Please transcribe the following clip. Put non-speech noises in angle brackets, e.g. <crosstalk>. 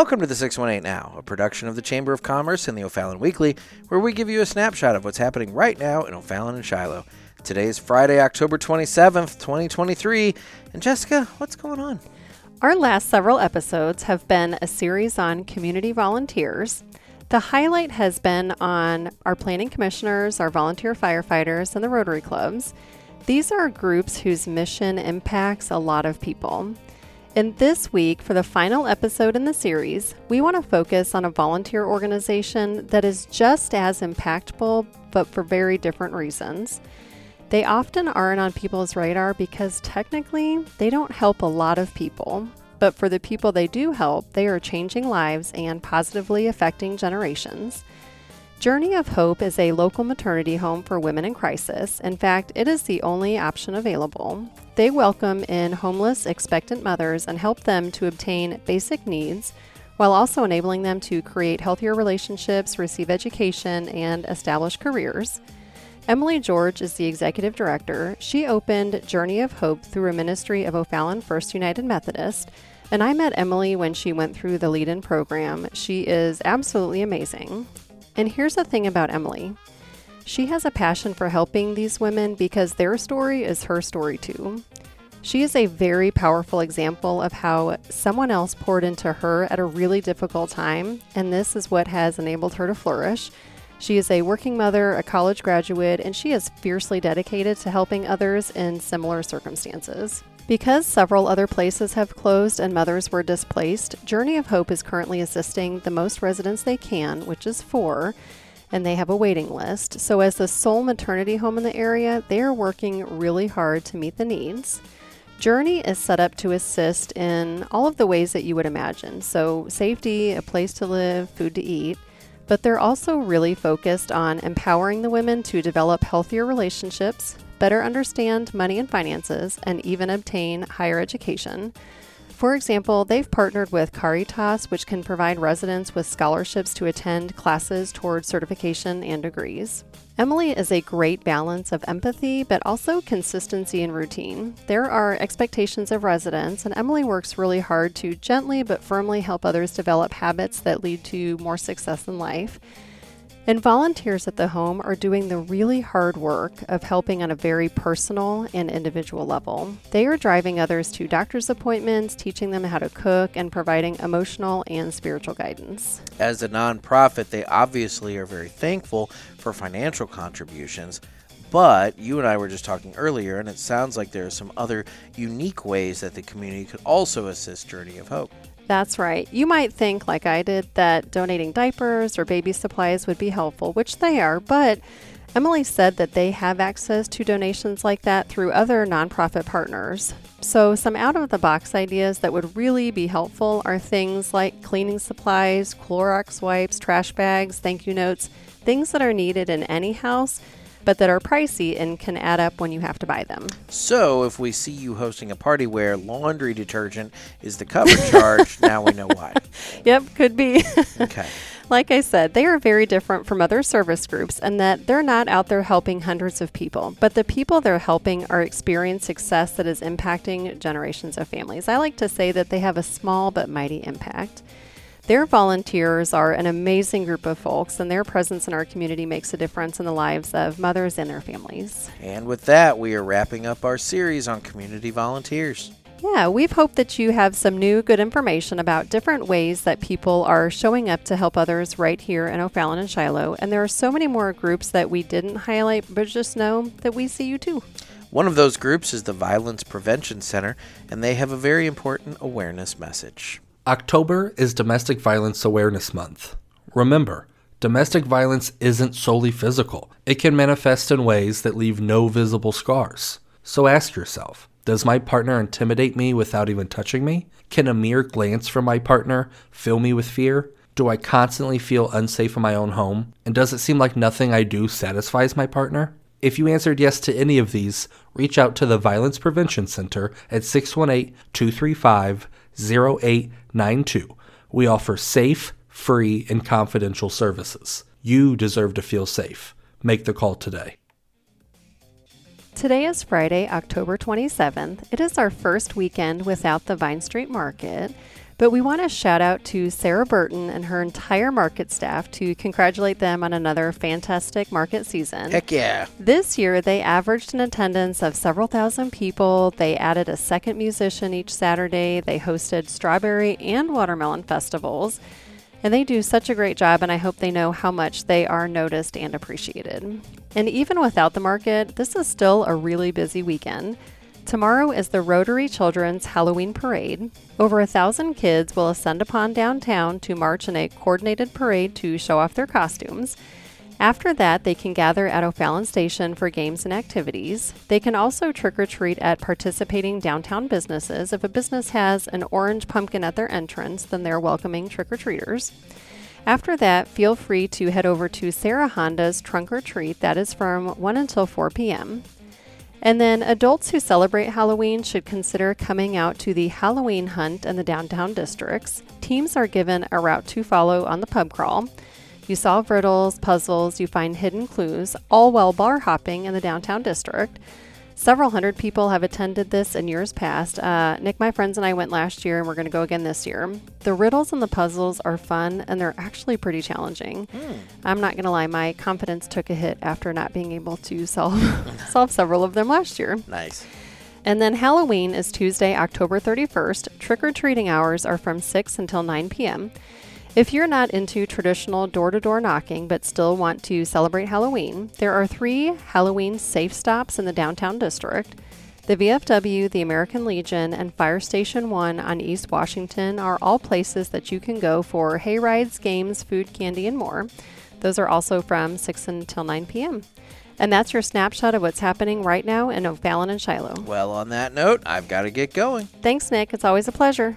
Welcome to the 618 Now, a production of the Chamber of Commerce and the O'Fallon Weekly, where we give you a snapshot of what's happening right now in O'Fallon and Shiloh. Today is Friday, October 27th, 2023. And Jessica, what's going on? Our last several episodes have been a series on community volunteers. The highlight has been on our planning commissioners, our volunteer firefighters, and the Rotary clubs. These are groups whose mission impacts a lot of people. In this week, for the final episode in the series, we want to focus on a volunteer organization that is just as impactful, but for very different reasons. They often aren't on people's radar because technically they don't help a lot of people. But for the people they do help, they are changing lives and positively affecting generations. Journey of Hope is a local maternity home for women in crisis. In fact, it is the only option available. They welcome in homeless, expectant mothers and help them to obtain basic needs while also enabling them to create healthier relationships, receive education, and establish careers. Emily George is the executive director. She opened Journey of Hope through a ministry of O'Fallon First United Methodist. And I met Emily when she went through the lead in program. She is absolutely amazing. And here's the thing about Emily she has a passion for helping these women because their story is her story too. She is a very powerful example of how someone else poured into her at a really difficult time, and this is what has enabled her to flourish. She is a working mother, a college graduate, and she is fiercely dedicated to helping others in similar circumstances. Because several other places have closed and mothers were displaced, Journey of Hope is currently assisting the most residents they can, which is four, and they have a waiting list. So, as the sole maternity home in the area, they are working really hard to meet the needs. Journey is set up to assist in all of the ways that you would imagine. So, safety, a place to live, food to eat. But they're also really focused on empowering the women to develop healthier relationships, better understand money and finances, and even obtain higher education. For example, they've partnered with Caritas, which can provide residents with scholarships to attend classes towards certification and degrees. Emily is a great balance of empathy, but also consistency and routine. There are expectations of residents, and Emily works really hard to gently but firmly help others develop habits that lead to more success in life. And volunteers at the home are doing the really hard work of helping on a very personal and individual level. They are driving others to doctor's appointments, teaching them how to cook, and providing emotional and spiritual guidance. As a nonprofit, they obviously are very thankful for financial contributions. But you and I were just talking earlier, and it sounds like there are some other unique ways that the community could also assist Journey of Hope. That's right. You might think, like I did, that donating diapers or baby supplies would be helpful, which they are, but Emily said that they have access to donations like that through other nonprofit partners. So, some out of the box ideas that would really be helpful are things like cleaning supplies, Clorox wipes, trash bags, thank you notes, things that are needed in any house but that are pricey and can add up when you have to buy them. So, if we see you hosting a party where laundry detergent is the cover charge, <laughs> now we know why. Yep, could be. Okay. <laughs> Like I said, they are very different from other service groups in that they're not out there helping hundreds of people, but the people they're helping are experiencing success that is impacting generations of families. I like to say that they have a small but mighty impact. Their volunteers are an amazing group of folks, and their presence in our community makes a difference in the lives of mothers and their families. And with that, we are wrapping up our series on community volunteers. Yeah, we've hoped that you have some new good information about different ways that people are showing up to help others right here in O'Fallon and Shiloh. And there are so many more groups that we didn't highlight, but just know that we see you too. One of those groups is the Violence Prevention Center, and they have a very important awareness message. October is Domestic Violence Awareness Month. Remember, domestic violence isn't solely physical, it can manifest in ways that leave no visible scars. So ask yourself Does my partner intimidate me without even touching me? Can a mere glance from my partner fill me with fear? Do I constantly feel unsafe in my own home? And does it seem like nothing I do satisfies my partner? If you answered yes to any of these, reach out to the Violence Prevention Center at 618 235 0892. We offer safe, free, and confidential services. You deserve to feel safe. Make the call today. Today is Friday, October 27th. It is our first weekend without the Vine Street Market. But we want to shout out to Sarah Burton and her entire market staff to congratulate them on another fantastic market season. Heck yeah. This year, they averaged an attendance of several thousand people. They added a second musician each Saturday. They hosted strawberry and watermelon festivals. And they do such a great job, and I hope they know how much they are noticed and appreciated. And even without the market, this is still a really busy weekend. Tomorrow is the Rotary Children's Halloween Parade. Over a thousand kids will ascend upon downtown to march in a coordinated parade to show off their costumes. After that, they can gather at O'Fallon Station for games and activities. They can also trick or treat at participating downtown businesses. If a business has an orange pumpkin at their entrance, then they're welcoming trick or treaters. After that, feel free to head over to Serra Honda's Trunk or Treat. That is from 1 until 4 p.m. And then adults who celebrate Halloween should consider coming out to the Halloween hunt in the downtown districts. Teams are given a route to follow on the pub crawl. You solve riddles, puzzles, you find hidden clues, all while bar hopping in the downtown district. Several hundred people have attended this in years past. Uh, Nick, my friends, and I went last year, and we're going to go again this year. The riddles and the puzzles are fun, and they're actually pretty challenging. I'm not going to lie, my confidence took a hit after not being able to solve <laughs> solve several of them last year. Nice. And then Halloween is Tuesday, October 31st. Trick or treating hours are from 6 until 9 p.m. If you're not into traditional door to door knocking but still want to celebrate Halloween, there are three Halloween safe stops in the downtown district. The VFW, the American Legion, and Fire Station 1 on East Washington are all places that you can go for hay rides, games, food, candy, and more. Those are also from 6 until 9 p.m. And that's your snapshot of what's happening right now in O'Fallon and Shiloh. Well, on that note, I've got to get going. Thanks, Nick. It's always a pleasure.